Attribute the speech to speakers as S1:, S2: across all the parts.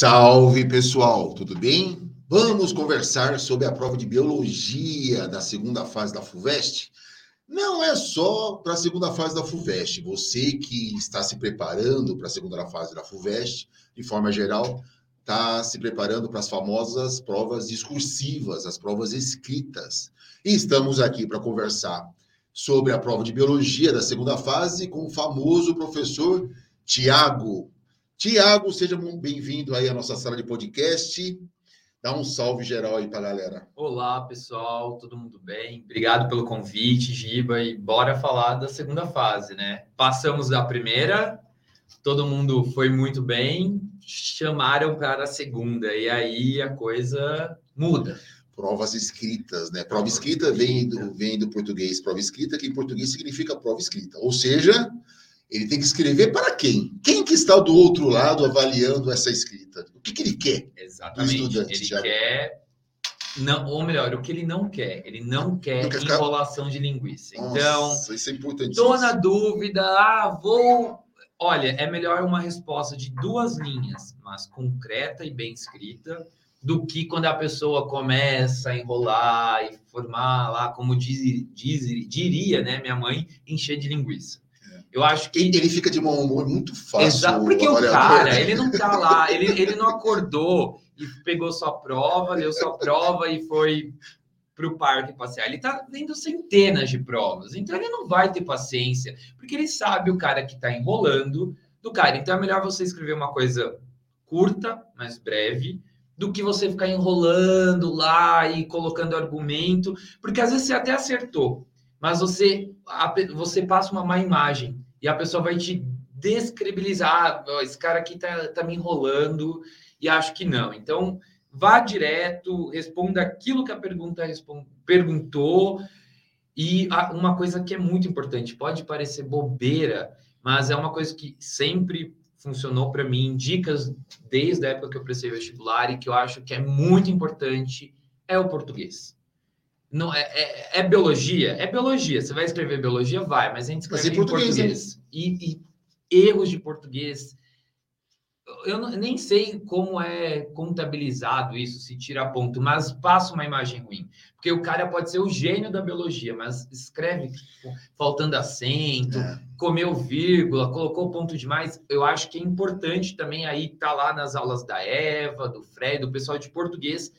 S1: Salve pessoal, tudo bem? Vamos conversar sobre a prova de biologia da segunda fase da FUVEST. Não é só para a segunda fase da FUVEST. Você que está se preparando para a segunda fase da FUVEST, de forma geral, está se preparando para as famosas provas discursivas, as provas escritas. E estamos aqui para conversar sobre a prova de biologia da segunda fase com o famoso professor Tiago Tiago, seja bem-vindo aí à nossa sala de podcast. Dá um salve geral aí para a galera.
S2: Olá, pessoal, todo mundo bem? Obrigado pelo convite, Giba, e bora falar da segunda fase, né? Passamos da primeira, todo mundo foi muito bem, chamaram para a segunda, e aí a coisa muda.
S1: Provas escritas, né? Prova escrita vem do, vem do português, prova escrita, que em português significa prova escrita. Ou seja, ele tem que escrever para quem? Quem que está do outro lado avaliando essa escrita? O que, que ele quer?
S2: Exatamente. ele já... quer. Não, ou melhor, o que ele não quer? Ele não quer, não quer enrolação ficar... de linguiça. Nossa, então,
S1: isso é importante.
S2: Estou na dúvida, ah, vou. Olha, é melhor uma resposta de duas linhas, mas concreta e bem escrita, do que quando a pessoa começa a enrolar e formar lá, como diz, diz, diria, né, minha mãe, encher de linguiça. Eu acho que.
S1: Ele fica de bom humor muito fácil.
S2: Exato, porque o cara, ele não tá lá, ele, ele não acordou e pegou sua prova, leu sua prova e foi para o parque passear. Ele tá vendo centenas de provas, então ele não vai ter paciência, porque ele sabe o cara que está enrolando do cara. Então é melhor você escrever uma coisa curta, mais breve, do que você ficar enrolando lá e colocando argumento, porque às vezes você até acertou, mas você, a, você passa uma má imagem e a pessoa vai te descredibilizar. Ah, esse cara aqui tá, tá me enrolando e acho que não. Então, vá direto, responda aquilo que a pergunta perguntou. E uma coisa que é muito importante, pode parecer bobeira, mas é uma coisa que sempre funcionou para mim, dicas desde a época que eu prestei vestibular e que eu acho que é muito importante, é o português. Não, é, é, é, biologia? É biologia. Você vai escrever biologia? Vai, mas a gente escreve em português. português. E, e, erros de português. Eu não, nem sei como é contabilizado isso, se tira ponto, mas passa uma imagem ruim. Porque o cara pode ser o gênio da biologia, mas escreve tipo, faltando acento, é. comeu vírgula, colocou ponto demais. Eu acho que é importante também aí tá lá nas aulas da Eva, do Fred, do pessoal de português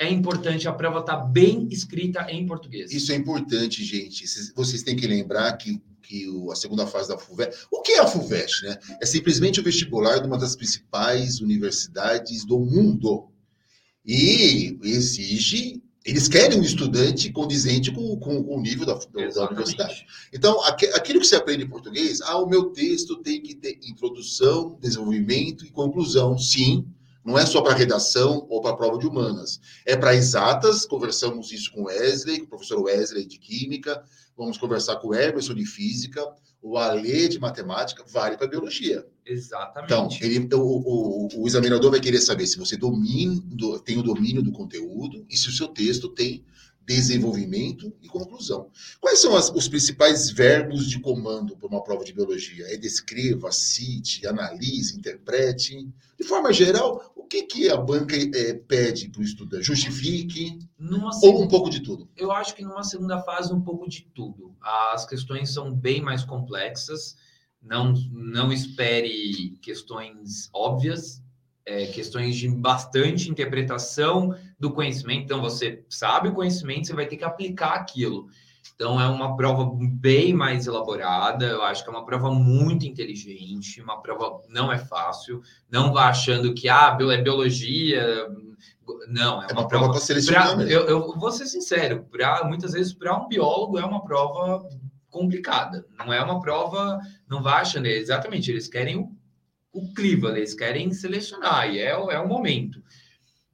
S2: é importante a prova estar tá bem escrita em português.
S1: Isso é importante, gente. Vocês têm que lembrar que, que a segunda fase da FUVEST... O que é a FUVEST, né? É simplesmente o vestibular de uma das principais universidades do mundo. E exige... Eles querem um estudante condizente com, com, com o nível da, da universidade. Então, aquilo que você aprende em português, ah, o meu texto tem que ter introdução, desenvolvimento e conclusão. Sim, não é só para redação ou para prova de humanas. É para exatas, conversamos isso com o Wesley, com o professor Wesley de Química, vamos conversar com o Emerson de Física, o Alê de Matemática, vale para Biologia.
S2: Exatamente.
S1: Então, ele, o, o, o, examinador vai querer saber se você domina, tem o domínio do conteúdo e se o seu texto tem desenvolvimento e conclusão. Quais são as, os principais verbos de comando para uma prova de biologia? É descreva, cite, analise, interprete. De forma geral, o que, que a banca é, pede para o estudante? Justifique numa ou um pouco de tudo?
S2: Eu acho que numa segunda fase, um pouco de tudo. As questões são bem mais complexas. Não, não espere questões óbvias, é, questões de bastante interpretação do conhecimento. Então, você sabe o conhecimento, você vai ter que aplicar aquilo. Então, é uma prova bem mais elaborada. Eu acho que é uma prova muito inteligente. Uma prova não é fácil. Não vá achando que ah, é biologia. Não, é, é uma, uma prova para selecionar. Pra, eu, eu vou ser sincero, pra, muitas vezes para um biólogo é uma prova complicada. Não é uma prova, não vá achando. Exatamente, eles querem o o Cleveland, eles querem selecionar, e é, é o momento.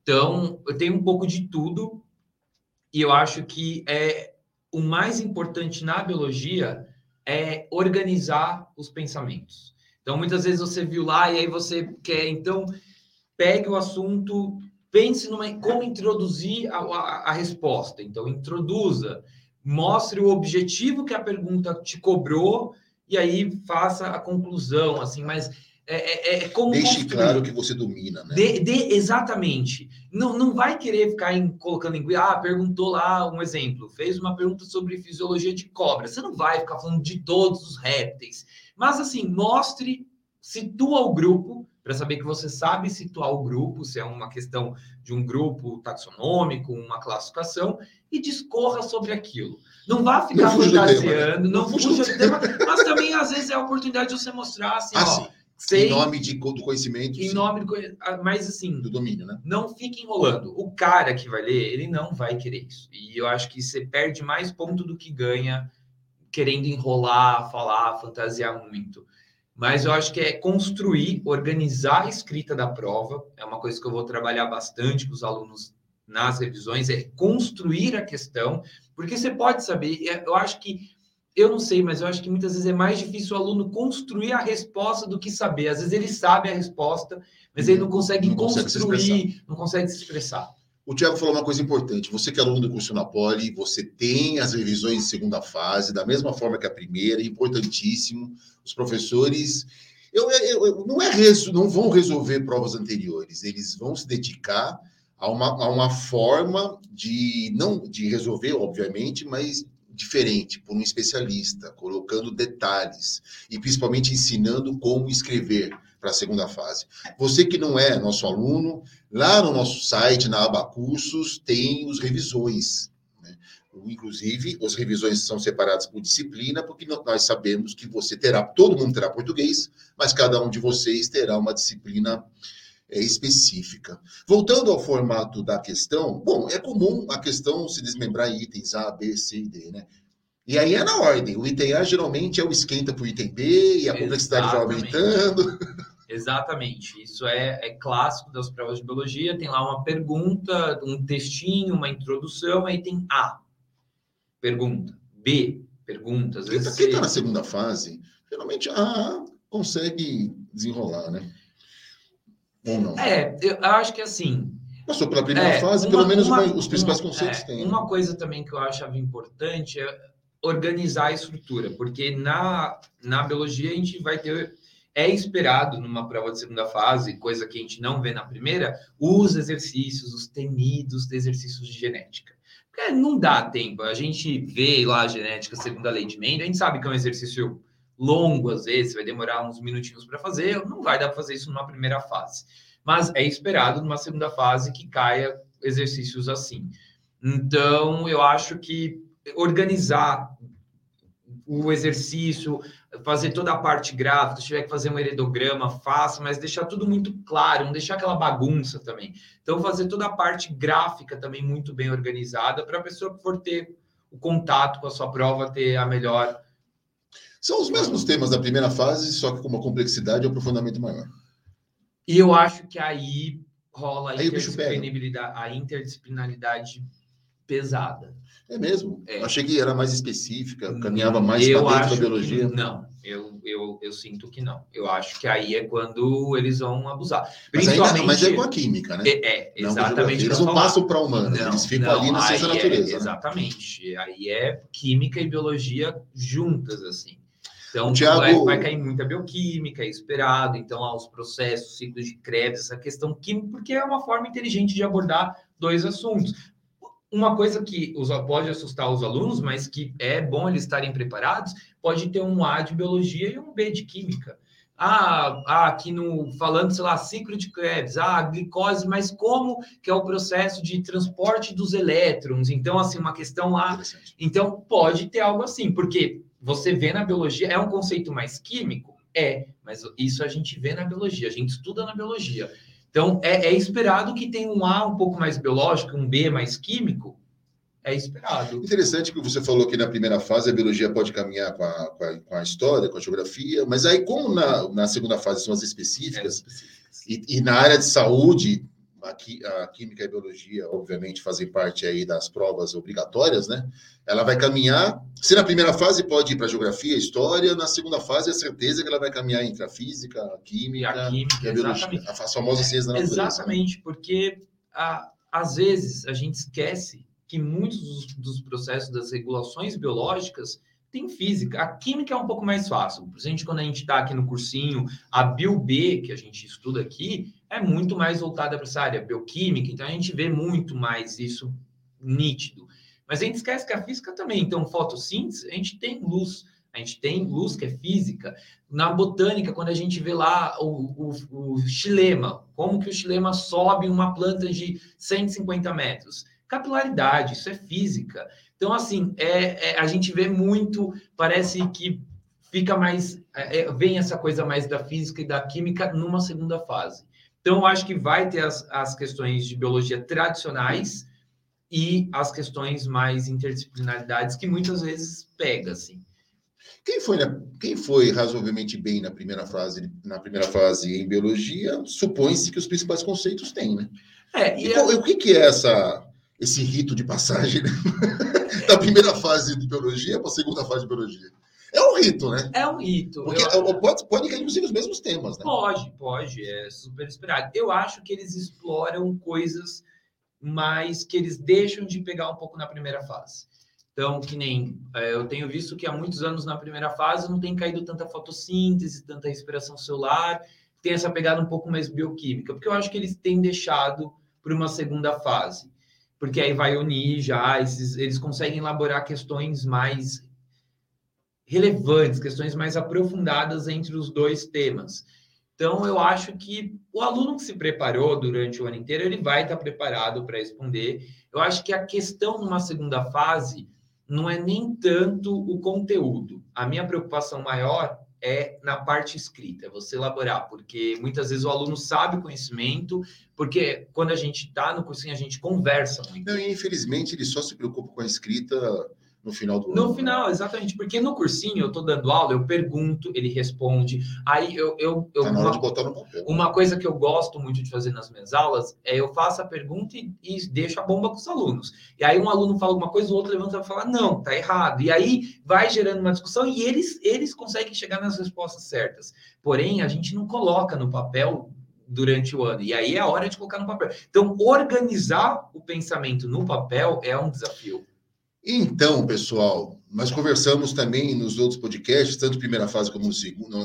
S2: Então, eu tenho um pouco de tudo, e eu acho que é o mais importante na biologia é organizar os pensamentos. Então, muitas vezes você viu lá e aí você quer, então, pegue o assunto, pense numa como introduzir a, a, a resposta. Então, introduza, mostre o objetivo que a pergunta te cobrou e aí faça a conclusão, assim, mas É, é, é como
S1: Deixe
S2: construir.
S1: claro que você domina, né?
S2: De, de- exatamente. Não, não vai querer ficar em- colocando em. Ah, perguntou lá um exemplo. Fez uma pergunta sobre fisiologia de cobra. Você não vai ficar falando de todos os répteis. Mas, assim, mostre, situa o grupo, para saber que você sabe situar o grupo, se é uma questão de um grupo taxonômico, uma classificação, e discorra sobre aquilo. Não vá ficar
S1: Não tema, né?
S2: fantasiando, não,
S1: Não fuja do
S2: do tema, mas também, às vezes, é a oportunidade de você mostrar assim,
S1: Ah,
S2: ó.
S1: sim.
S2: Sei,
S1: Em nome de, do conhecimento,
S2: em
S1: sim,
S2: nome do. co- ah, Mas assim,
S1: do domínio, né?
S2: não fique enrolando. O cara que vai ler, ele não vai querer isso. E eu acho que você perde mais ponto do que ganha querendo enrolar, falar, fantasiar muito. Mas eu acho que é construir, organizar a escrita da prova. É uma coisa que eu vou trabalhar bastante com os alunos nas revisões, é construir a questão, porque você pode saber, é, eu acho que eu não sei, mas eu acho que muitas vezes é mais difícil o aluno construir a resposta do que saber. Às vezes ele sabe a resposta, mas ele não consegue
S1: Não consegue se
S2: construir, não consegue se expressar.
S1: O Tiago falou uma coisa importante. Você que é aluno do curso na Poli, você tem as revisões de segunda fase, da mesma forma que a primeira, importantíssimo. Os professores. Eu, eu- eu- não, é reso- não vão resolver provas anteriores, eles vão se dedicar a uma, a uma forma de não de resolver, obviamente, mas diferente, por um especialista, colocando detalhes e principalmente ensinando como escrever para a segunda fase. Você que não é nosso aluno, Lá no nosso site, na aba cursos, tem os revisões. né? Inclusive, as revisões são separadas por disciplina, porque nós sabemos que você terá, todo mundo terá português, mas cada um de vocês terá uma disciplina é, específica. Voltando ao formato da questão, bom, é comum a questão se desmembrar em itens A, B, C e D, né? E aí é na ordem. O item A geralmente é o esquenta para o item B, e a complexidade vai
S2: Exatamente.
S1: aumentando.
S2: Exatamente, isso é, é clássico das provas de biologia. Tem lá uma pergunta, um textinho, uma introdução, aí tem A, pergunta, B, pergunta, às
S1: Quem está
S2: C.
S1: na segunda fase, geralmente A consegue desenrolar, né? Ou não?
S2: É, eu acho que assim,
S1: Passou pela primeira
S2: É,
S1: fase,
S2: uma-
S1: pelo menos
S2: uma-
S1: os principais
S2: uma-
S1: conceitos
S2: é,
S1: têm. né?
S2: Uma coisa também que eu achava importante é organizar a estrutura, porque na, na biologia a gente vai ter. É esperado numa prova de segunda fase, coisa que a gente não vê na primeira, os exercícios, os temidos exercícios de genética. Porque não dá tempo. A gente vê lá a genética segundo a lei de Mendel, a gente sabe que é um exercício longo, às vezes, vai demorar uns minutinhos para fazer, não vai dar para fazer isso numa primeira fase mas é esperado numa segunda fase que caia exercícios assim. Então, eu acho que organizar o exercício, fazer toda a parte gráfica, se tiver que fazer um heredograma, faça, mas deixar tudo muito claro, não deixar aquela bagunça também. Então, fazer toda a parte gráfica também muito bem organizada para a pessoa que for ter o contato com a sua prova ter a melhor.
S1: São os mesmos temas da primeira fase, só que com uma complexidade e um aprofundamento maior.
S2: E eu acho que aí rola a
S1: Aí
S2: interdisciplinaridade, a interdisciplinaridade pesada.
S1: É mesmo.
S2: É.
S1: Achei que era mais específica, caminhava mais para dentro da biologia.
S2: Não, eu, eu, eu sinto que não. Eu acho que aí é quando eles vão abusar.
S1: Mas, ainda,
S2: Principalmente.
S1: mas é com a química, né?
S2: É, é,
S1: Não a
S2: exatamente.
S1: geografia.
S2: o que
S1: Eles não
S2: falar.
S1: passam para humanos,
S2: Não,
S1: eles ficam
S2: não,
S1: ali na ciência
S2: é-
S1: natureza. né?
S2: exatamente. Aí é química e biologia juntas, assim. Então,
S1: Thiago-
S2: vai, vai cair muita bioquímica, é esperado. Então, lá, os processos, ciclos de Krebs, essa questão química, porque é uma forma inteligente de abordar dois assuntos. Uma coisa que os- pode assustar os alunos, mas que é bom eles estarem preparados, pode ter um A de biologia e um B de química. Ah, ah, aqui no falando, sei lá, ciclo de Krebs, ah, glicose, mas como que é o processo de transporte dos elétrons? Então, assim, uma questão lá então, pode ter algo assim, porque você vê na biologia, é um conceito mais químico? É, mas isso a gente vê na biologia, a gente estuda na biologia. Então, é, é esperado que tenha um A um pouco mais biológico, um B mais químico, é esperado.
S1: Interessante que você falou que na primeira fase a biologia pode caminhar com a, com a, com a história, com a geografia, mas aí, como na, na segunda fase são as específicas, e, e na área de saúde, a, química e a biologia, obviamente, fazem parte aí das provas obrigatórias, né? Ela vai caminhar. Se na primeira fase pode ir para geografia, história, na segunda fase é certeza que ela vai caminhar entre a física, a química,
S2: a química,
S1: e a biologia. A famosa ciência da natureza. né?
S2: Exatamente, porque a, às vezes a gente esquece que muitos dos, dos processos das regulações biológicas tem física. A química é um pouco mais fácil. Por exemplo, quando a gente está aqui no cursinho, a BioB, que a gente estuda aqui, é muito mais voltada para essa área bioquímica, então a gente vê muito mais isso nítido. Mas a gente esquece que a física também, então, fotossíntese, a gente tem luz, a gente tem luz que é física. Na botânica, quando a gente vê lá o, o, o xilema, como que o xilema sobe uma planta de 150 metros? Capilaridade, isso é física. Então, assim, é, é a gente vê muito, parece que fica mais, é, é, vem essa coisa mais da física e da química numa segunda fase. Então, eu acho que vai ter as, as questões de biologia tradicionais e as questões mais interdisciplinaridades que muitas vezes pega, assim.
S1: Quem foi, quem foi razoavelmente bem na primeira fase, na primeira fase em biologia, supõe-se que os principais conceitos têm, né? É, e, e qual, a... o que, que é essa, esse rito de passagem né? da primeira fase de biologia para a segunda fase de biologia? É um rito, né?
S2: É um rito.
S1: Porque eu... pode, pode cair inclusive os mesmos temas, né?
S2: Pode, pode. É super inspirado. Eu acho que eles exploram coisas mais que eles deixam de pegar um pouco na primeira fase. Então, que nem é, eu tenho visto que há muitos anos na primeira fase não tem caído tanta fotossíntese, tanta respiração celular, tem essa pegada um pouco mais bioquímica, porque eu acho que eles têm deixado para uma segunda fase, porque aí vai unir já, esses, eles conseguem elaborar questões mais relevantes, questões mais aprofundadas entre os dois temas. Então, eu acho que o aluno que se preparou durante o ano inteiro, ele vai estar preparado para responder. Eu acho que a questão numa segunda fase não é nem tanto o conteúdo. A minha preocupação maior é na parte escrita, é você elaborar, porque muitas vezes o aluno sabe o conhecimento, porque quando a gente está no cursinho, a gente conversa muito.
S1: Não, e infelizmente ele só se preocupa com a escrita no final do
S2: ano. No final, exatamente, porque no cursinho eu tô dando aula, eu pergunto, ele responde. Aí eu. eu, eu
S1: tá uma, de botar no papel.
S2: Uma coisa que eu gosto muito de fazer nas minhas aulas é eu faço a pergunta e, e deixo a bomba com os alunos. E aí um aluno fala alguma coisa, o outro levanta e fala, não, tá errado. E aí vai gerando uma discussão e eles, eles conseguem chegar nas respostas certas. Porém, a gente não coloca no papel durante o ano. E aí é a hora de colocar no papel. Então, organizar o pensamento no papel é um desafio.
S1: Então, pessoal, nós conversamos também nos outros podcasts, tanto primeira fase como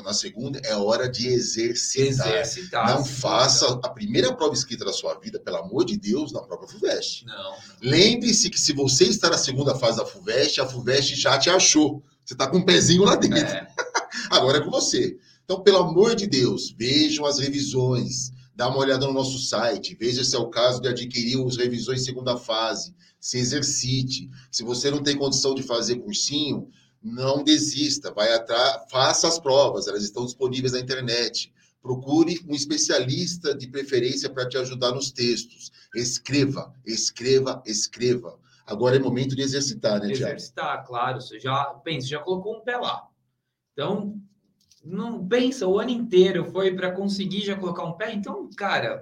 S1: na segunda, é hora de exercitar. exercitar não faça a primeira prova escrita da sua vida, pelo amor de Deus, na própria FUVEST.
S2: Não.
S1: Lembre-se que se você está na segunda fase da FUVEST, a FUVEST já te achou. Você está com um pezinho lá dentro. É. Agora é com você. Então, pelo amor de Deus, vejam as revisões, dá uma olhada no nosso site, veja se é o caso de adquirir os revisões segunda fase se exercite. Se você não tem condição de fazer cursinho, não desista, vai atrás, faça as provas, elas estão disponíveis na internet. Procure um especialista de preferência para te ajudar nos textos. Escreva, escreva, escreva. Agora é momento de exercitar, né,
S2: Tiago? Exercitar, claro. Você já pensa, já colocou um pé lá. Então, não pensa o ano inteiro foi para conseguir já colocar um pé. Então, cara,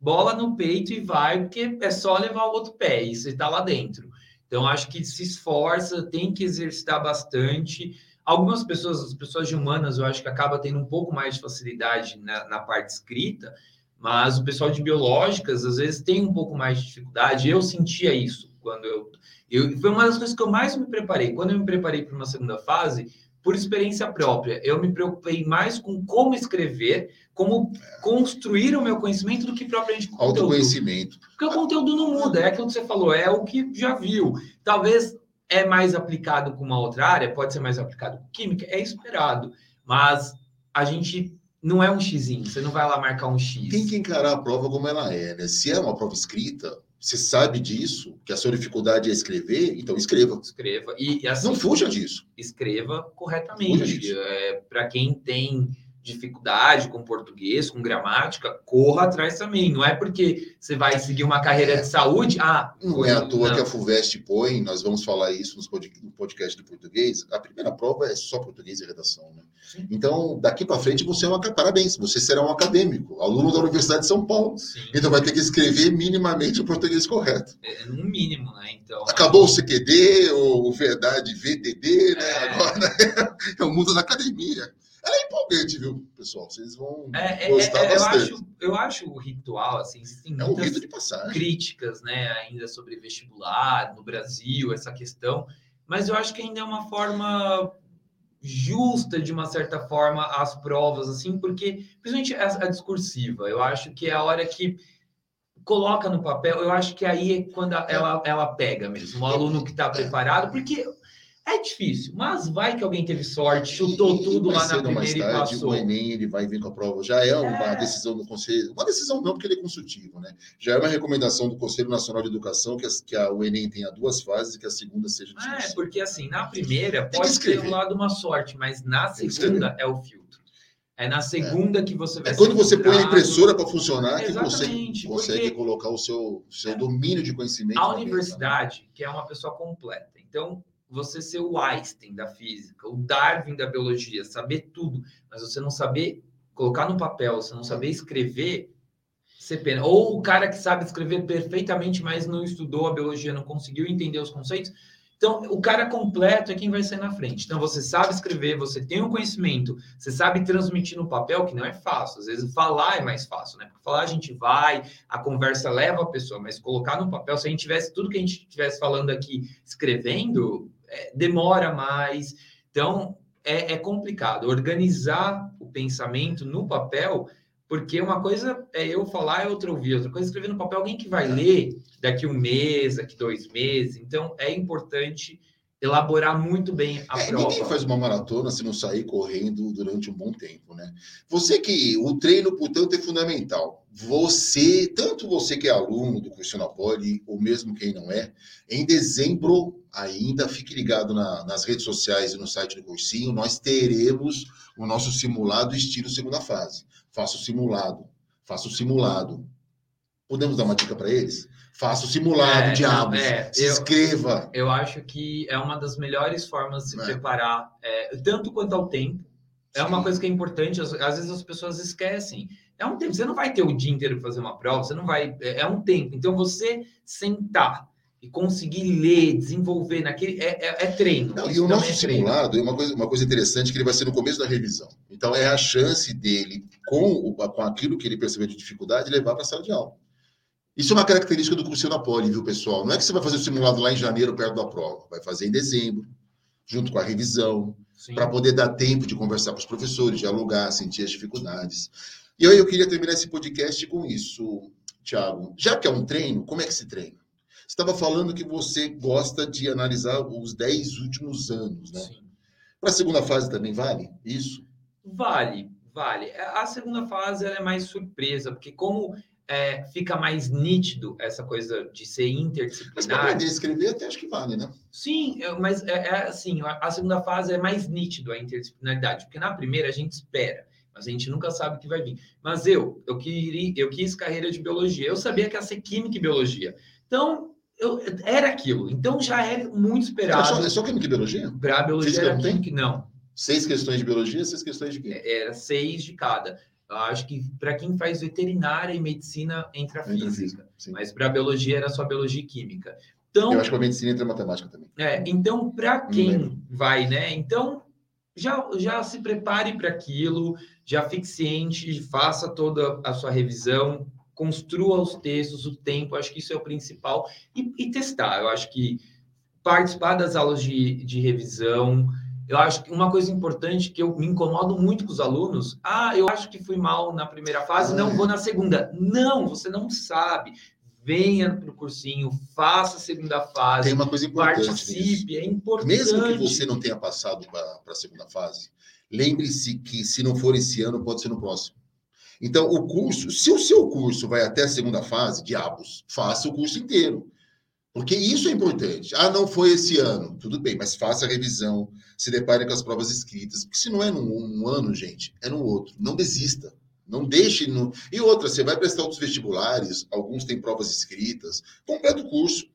S2: bola no peito e vai, porque é só levar o outro pé e você está lá dentro. Então, acho que se esforça, tem que exercitar bastante. Algumas pessoas, as pessoas de humanas, eu acho que acaba tendo um pouco mais de facilidade na, na parte escrita, mas o pessoal de biológicas, às vezes, tem um pouco mais de dificuldade. Eu sentia isso quando eu, eu. Foi uma das coisas que eu mais me preparei. Quando eu me preparei para uma segunda fase, por experiência própria. Eu me preocupei mais com como escrever, como construir o meu conhecimento do que propriamente
S1: com conteúdo. Autoconhecimento.
S2: Porque o conteúdo não muda, é aquilo que você falou, é o que já viu. Talvez é mais aplicado com uma outra área, pode ser mais aplicado com química, é esperado. Mas a gente não é um xizinho, você não vai lá marcar um X.
S1: Tem que encarar a prova como ela é, né? Se é uma prova escrita, você sabe disso, que a sua dificuldade é escrever, então escreva.
S2: Escreva. E, assim,
S1: não fuja disso.
S2: Escreva corretamente. É, Para quem tem dificuldade com português, com gramática, corra atrás também. Não é porque você vai seguir uma carreira de saúde. Ah,
S1: não é à toa não. que a FUVEST põe, nós vamos falar isso no podcast de português. A primeira prova é só português e redação, né? Sim. Então, daqui para frente, você é um parabéns, você será um acadêmico, aluno da Universidade de São Paulo. Sim. Então, vai ter que escrever minimamente o português correto.
S2: É, no mínimo, né? Então,
S1: Acabou o CQD, o Verdade VTD, né? É... Agora é o mundo da academia. Ela é empolgante, viu, pessoal? Vocês vão é, é gostar é, bastante.
S2: Eu acho, eu acho o ritual, assim, existem é um de passagem. críticas, né, ainda sobre vestibular no Brasil, essa questão. mas eu acho que ainda é uma forma justa de uma certa forma as provas assim, porque principalmente a, a discursiva, eu acho que é a hora que coloca no papel, eu acho que aí é quando ela, ela pega mesmo, o aluno que está preparado, porque é difícil, mas vai que alguém teve sorte, chutou e, tudo lá na primeira tarde, e passou.
S1: O Enem ele vai vir com a prova. Já é uma é. decisão do Conselho. Uma decisão não, porque ele é consultivo, né? Já é uma recomendação do Conselho Nacional de Educação que, a, que a, o Enem tenha duas fases e que a segunda seja
S2: É, porque assim, na primeira pode ter um lado uma sorte, mas na segunda é o filtro. É na segunda é. que você vai
S1: É quando você põe a impressora para funcionar que você consegue colocar o seu, seu domínio de conhecimento.
S2: A universidade, que é uma pessoa completa. Então, você ser o Einstein da física, o Darwin da biologia, saber tudo, mas você não saber colocar no papel, você não saber escrever, pena. Ou o cara que sabe escrever perfeitamente, mas não estudou a biologia, não conseguiu entender os conceitos. Então, o cara completo é quem vai sair na frente. Então, você sabe escrever, você tem um conhecimento, você sabe transmitir no papel, que não é fácil. Às vezes, falar é mais fácil, né? Porque falar a gente vai, a conversa leva a pessoa, mas colocar no papel, se a gente tivesse tudo que a gente estivesse falando aqui escrevendo, é, demora mais. Então, é, é complicado. Organizar o pensamento no papel, porque uma coisa é eu falar e outra ouvir, outra coisa é escrever no papel alguém que vai ler daqui um mês, daqui dois meses. Então, é importante elaborar muito bem a
S1: é,
S2: prova.
S1: Ninguém faz uma maratona se não sair correndo durante um bom tempo, né? Você que o treino, portanto, é fundamental. Você, tanto você que é aluno do curso Poli, ou mesmo quem não é, em dezembro ainda, fique ligado na, nas redes sociais e no site do cursinho, nós teremos o nosso simulado estilo segunda fase. Faça o simulado, faça o simulado. Podemos dar uma dica para eles? Faça o simulado, é, diabos. É, se eu, inscreva.
S2: Eu acho que é uma das melhores formas de se é. preparar, é, tanto quanto ao tempo. É Sim. uma coisa que é importante, às, às, vezes as pessoas esquecem. É um tempo, você não vai ter o dia inteiro para fazer uma prova, você não vai. É, é, um tempo. Então, você sentar e conseguir ler, desenvolver naquele. É, é, treino.
S1: Não, e o nosso simulado é uma coisa, uma coisa interessante que ele vai ser no começo da revisão. Então, é a chance dele, com, com aquilo que ele percebeu de dificuldade, levar para a sala de aula. Isso é uma característica do curso na Poli, viu, pessoal? Não é que você vai fazer o simulado lá em janeiro, perto da prova. Vai fazer em dezembro, junto com a revisão, para poder dar tempo de conversar com os professores, dialogar, sentir as dificuldades. E aí eu queria terminar esse podcast com isso, Thiago. Já que é um treino, como é que se treina? Você estava falando que você gosta de analisar os 10 últimos anos, né? Para a segunda fase também vale isso?
S2: Vale, vale. A segunda fase é mais surpresa, porque como é, fica mais nítido essa coisa de ser interdisciplinar. Mas para
S1: aprender a escrever, até acho que vale, né?
S2: Sim, mas é, é assim, a, segunda fase é mais nítido a interdisciplinaridade, porque na primeira a gente espera, mas a gente nunca sabe o que vai vir. Mas eu, eu, queria, eu quis carreira de biologia, eu sabia que ia ser química e biologia. Então, eu, era aquilo. Então, já era muito esperado. É
S1: só, é só química e biologia?
S2: Para biologia Física era química, não.
S1: Seis questões de biologia, seis questões de química?
S2: Era seis de cada. Acho que para quem faz veterinária e medicina entra física, física mas para biologia era só biologia e química. Então,
S1: eu acho que a medicina entra matemática também.
S2: É, então para quem vai, né? Então já, já se prepare para aquilo, já fique ciente, faça toda a sua revisão, construa os textos, o tempo, acho que isso é o principal e, e testar. Eu acho que participar das aulas de, de revisão, eu acho que uma coisa importante que eu me incomodo muito com os alunos, ah, eu acho que fui mal na primeira fase, não vou na segunda. Não, você não sabe. Venha para o cursinho, faça a segunda fase.
S1: Tem uma coisa importante.
S2: Participe, nisso. é importante.
S1: Mesmo que você não tenha passado para a segunda fase, lembre-se que se não for esse ano, pode ser no próximo. Então, o curso, se o seu curso vai até a segunda fase, diabos, faça o curso inteiro. Porque isso é importante. Ah, não foi esse ano. Tudo bem, mas faça a revisão, se depare com as provas escritas. Porque se não é num, num ano, gente, é no outro. Não desista. Não deixe. No... E outra, você vai prestar outros vestibulares, alguns têm provas escritas. Completa o curso.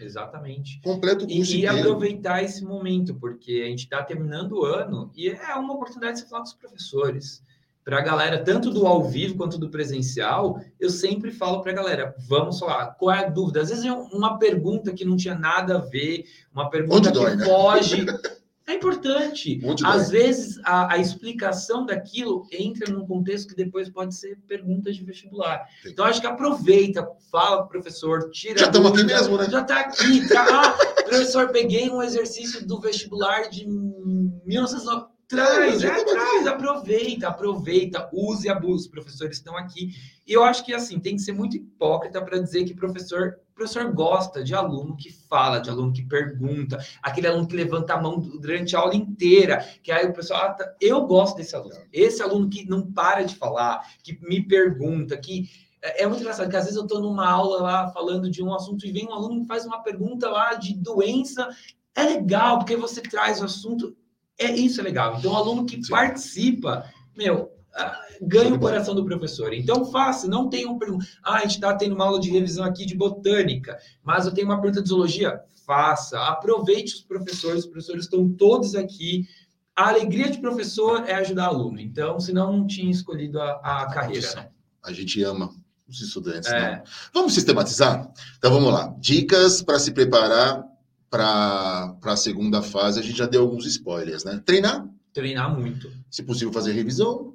S2: Exatamente.
S1: Completo o curso.
S2: E, e aproveitar esse momento, porque a gente está terminando o ano e é uma oportunidade de você falar com os professores para a galera, tanto do ao vivo quanto do presencial, eu sempre falo para a galera, vamos falar, qual é a dúvida? Às vezes é uma pergunta que não tinha nada a ver, uma pergunta que dói, né? foge, É importante. Às vezes, a, a, explicação daquilo entra num contexto que depois pode ser perguntas de vestibular. Sim. Então, acho que aproveita, fala pro professor, tira.
S1: Já estamos aqui mesmo, né?
S2: Já está aqui. Tá, ah, professor, peguei um exercício do vestibular de 1990. Traz, é, traz, aproveita, aproveita, use e abuse. Os professores estão aqui. E eu acho que assim, tem que ser muito hipócrita para dizer que professor, professor gosta de aluno que fala, de aluno que pergunta, aquele aluno que levanta a mão durante a aula inteira, que aí o pessoal, ah, tá, eu gosto desse aluno. Esse aluno que não para de falar, que me pergunta, que é, é muito engraçado que às vezes eu estou numa aula lá falando de um assunto e vem um aluno que faz uma pergunta lá de doença. É legal, porque você traz o assunto é isso é legal. Então, o aluno que Sim. participa, meu, ah, ganha o coração do professor. Então, faça, não tenha um pergunta. Ah, a gente está tendo uma aula de revisão aqui de botânica, mas eu tenho uma pergunta de zoologia. Faça, aproveite os professores, os professores estão todos aqui. A alegria de professor é ajudar aluno. Então, senão não tinha escolhido a, a carreira. Né?
S1: A gente ama os estudantes. É. Né? Vamos sistematizar? Então, vamos lá. Dicas para se preparar para a segunda fase, a gente já deu alguns spoilers, né? Treinar.
S2: Treinar muito.
S1: Se possível, fazer revisão.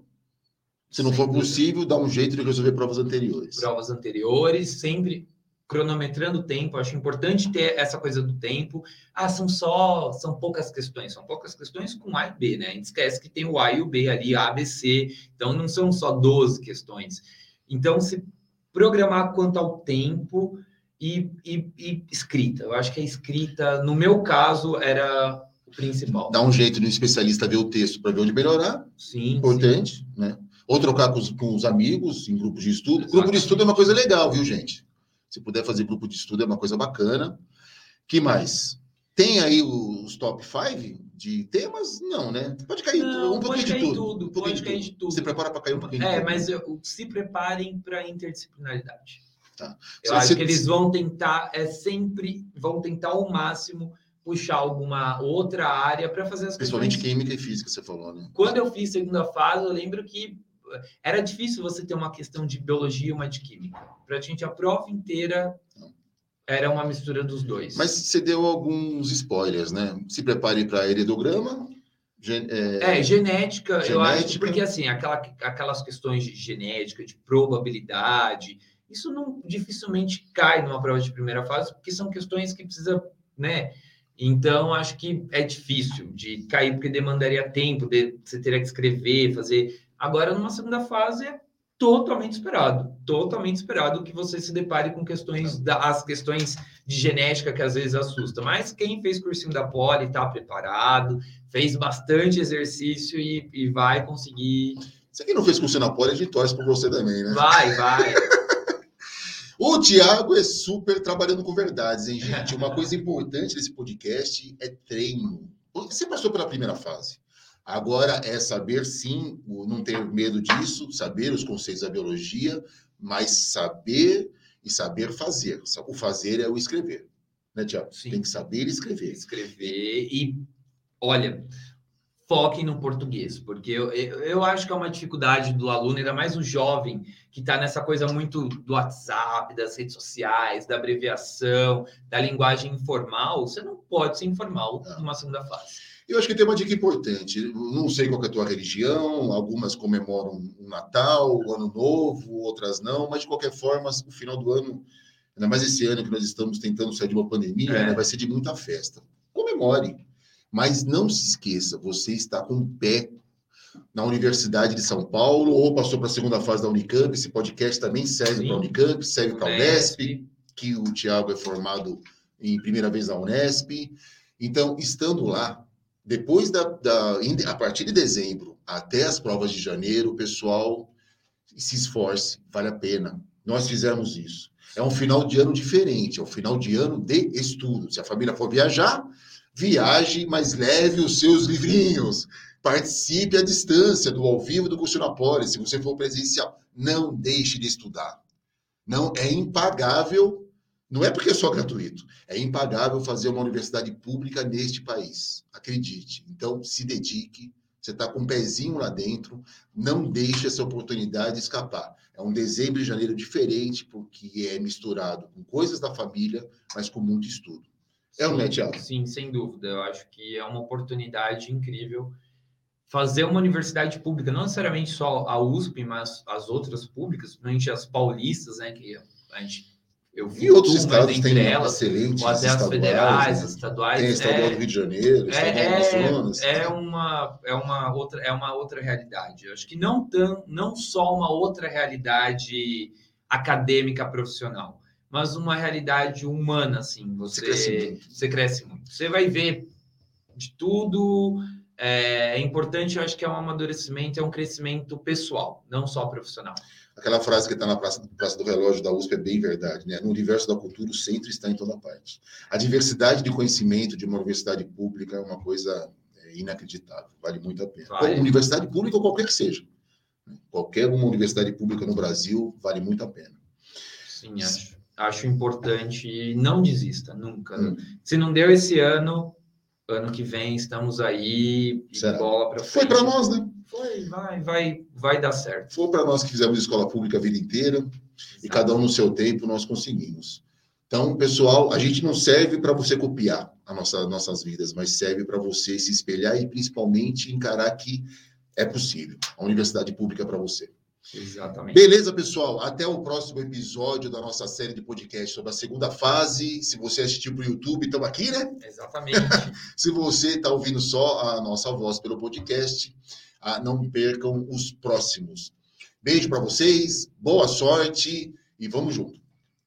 S1: Se não for possível, dar um jeito de resolver provas anteriores.
S2: Provas anteriores, sempre cronometrando o tempo. Acho importante ter essa coisa do tempo. Ah, são só, são poucas questões. São poucas questões com A e B, né? A gente esquece que tem o A e o B ali, A, B, C. Então, não são só 12 questões. Então, se programar quanto ao tempo e, e, e, escrita. Eu acho que a escrita, no meu caso, era o principal.
S1: Dá um jeito de um especialista ver o texto para ver onde melhorar.
S2: Sim.
S1: Importante, sim. né? Ou trocar com os, com os, amigos em grupos de estudo. Exatamente. Grupo de estudo é uma coisa legal, viu, gente? Se puder fazer grupo de estudo é uma coisa bacana. que mais? Tem aí os top 5 de temas? Não, né? Pode cair
S2: Não,
S1: um
S2: pouquinho
S1: de
S2: tudo. tudo. Um pouquinho
S1: pode
S2: de cair tudo. de tudo.
S1: Se prepara para cair um pouquinho
S2: é,
S1: de tudo.
S2: É, mas eu, se preparem para interdisciplinaridade.
S1: Tá.
S2: Eu acho que eles vão tentar, é sempre, vão tentar ao máximo puxar alguma outra área para fazer as
S1: Principalmente questões. química e física, você falou, né?
S2: Quando eu fiz segunda fase, eu lembro que eh, era difícil você ter uma questão de biologia e uma de química. Para a gente, a prova inteira era uma mistura dos dois.
S1: Mas você deu alguns spoilers, né? Se prepare para heredograma.
S2: Gen é... é, genética, genética, eu acho, porque assim, aquela, aquelas questões de genética, de probabilidade, isso não dificilmente cai numa prova de primeira fase, porque são questões que precisa, né? Então, acho que é difícil de cair, porque demandaria tempo, de, você teria que escrever, fazer. Agora, numa segunda fase, é totalmente esperado, totalmente esperado que você se depare com questões, da, as questões de genética que às vezes assusta. Mas quem fez cursinho da Poli está preparado, fez bastante exercício e, e vai conseguir.
S1: Você que não fez cursinho da Poli, a gente torce por você também, né?
S2: Vai, vai.
S1: O Tiago é super trabalhando com verdades, hein, gente? Uma coisa importante desse podcast é treino. Você passou pela primeira fase. Agora é saber sim, não ter medo disso, saber os conceitos da biologia, mas saber e saber fazer. O fazer é o escrever. Né, Tiago? Tem que saber escrever.
S2: Escrever e, olha, foquem no português, porque eu, eu acho que é uma dificuldade do aluno, ainda mais o jovem, que está nessa coisa muito do WhatsApp, das redes sociais, da abreviação, da linguagem informal. Você não pode ser informal numa segunda fase.
S1: Eu acho que tem uma dica importante. Não sei qual é a tua religião, algumas comemoram o Natal, o Ano Novo, outras não, mas de qualquer forma, o final do ano, ainda mais esse ano que nós estamos tentando sair de uma pandemia, é. né, vai ser de muita festa. Comemore mas não se esqueça, você está com o pé na Universidade de São Paulo ou passou para a segunda fase da Unicamp. Esse podcast também serve para a Unicamp, serve para a Unesp, que o Tiago é formado em primeira vez na Unesp. Então, estando lá, depois da, da a partir de dezembro até as provas de janeiro, o pessoal se esforce, vale a pena. Nós fizemos isso. É um final de ano diferente, é um final de ano de estudo. Se a família for viajar, Viaje, mas leve os seus livrinhos. Participe à distância do ao vivo do curso na Poli. Se você for presencial, não deixe de estudar. Não é impagável. Não é porque é só gratuito. É impagável fazer uma universidade pública neste país. Acredite. Então, se dedique. Você está com um pezinho lá dentro. Não deixe essa oportunidade escapar. É um dezembro e janeiro diferente, porque é misturado com coisas da família, mas com muito estudo. É um
S2: Sim,
S1: net alto.
S2: Sim, sem dúvida. Eu acho que é uma oportunidade incrível fazer uma universidade pública, não necessariamente só a USP, mas as outras públicas, principalmente as paulistas, né, que a gente eu
S1: E outros estados
S2: entre elas,
S1: excelentes
S2: ou até as federais,
S1: né?
S2: as estaduais,
S1: Tem a estadual
S2: é,
S1: do Rio de Janeiro, estadual do
S2: é,
S1: Amazonas.
S2: é, é uma é uma outra é uma outra realidade. Eu acho que não tão, não só uma outra realidade acadêmica profissional, mas uma realidade humana assim. Você
S1: Você cresce muito.
S2: você cresce muito. Você vai ver de tudo. É, é importante, eu acho que é um amadurecimento, é um crescimento pessoal, não só profissional.
S1: Aquela frase que está na praça, praça do Relógio da USP é bem verdade, né? No universo da cultura, o centro está em toda parte. A diversidade de conhecimento de uma universidade pública é uma coisa é, inacreditável, vale muito a pena.
S2: Vale.
S1: Universidade pública ou qualquer que seja. né? Qualquer uma universidade pública no Brasil vale muito a pena.
S2: Sim, acho, acho importante e não desista nunca.
S1: Hum.
S2: Se não deu esse ano, ano que vem estamos aí
S1: Será?
S2: bola para
S1: Foi para nós, né?
S2: Foi, vai, vai, vai dar certo.
S1: Foi para nós que fizemos escola pública a vida inteira e cada um no seu tempo nós conseguimos. Então, pessoal, a gente não serve para você copiar a nossa, nossas vidas, mas serve para você se espelhar e principalmente encarar que é possível. A universidade pública é para você.
S2: Exatamente.
S1: Beleza, pessoal? Até o próximo episódio da nossa série de podcast sobre a segunda fase. Se você assistiu para o YouTube, estamos aqui, né?
S2: Exatamente.
S1: Se você está ouvindo só a nossa voz pelo podcast, ah, não percam os próximos. Beijo para vocês, boa sorte e vamos junto.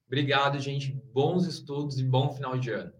S2: Obrigado, gente. Bons estudos e bom final de ano.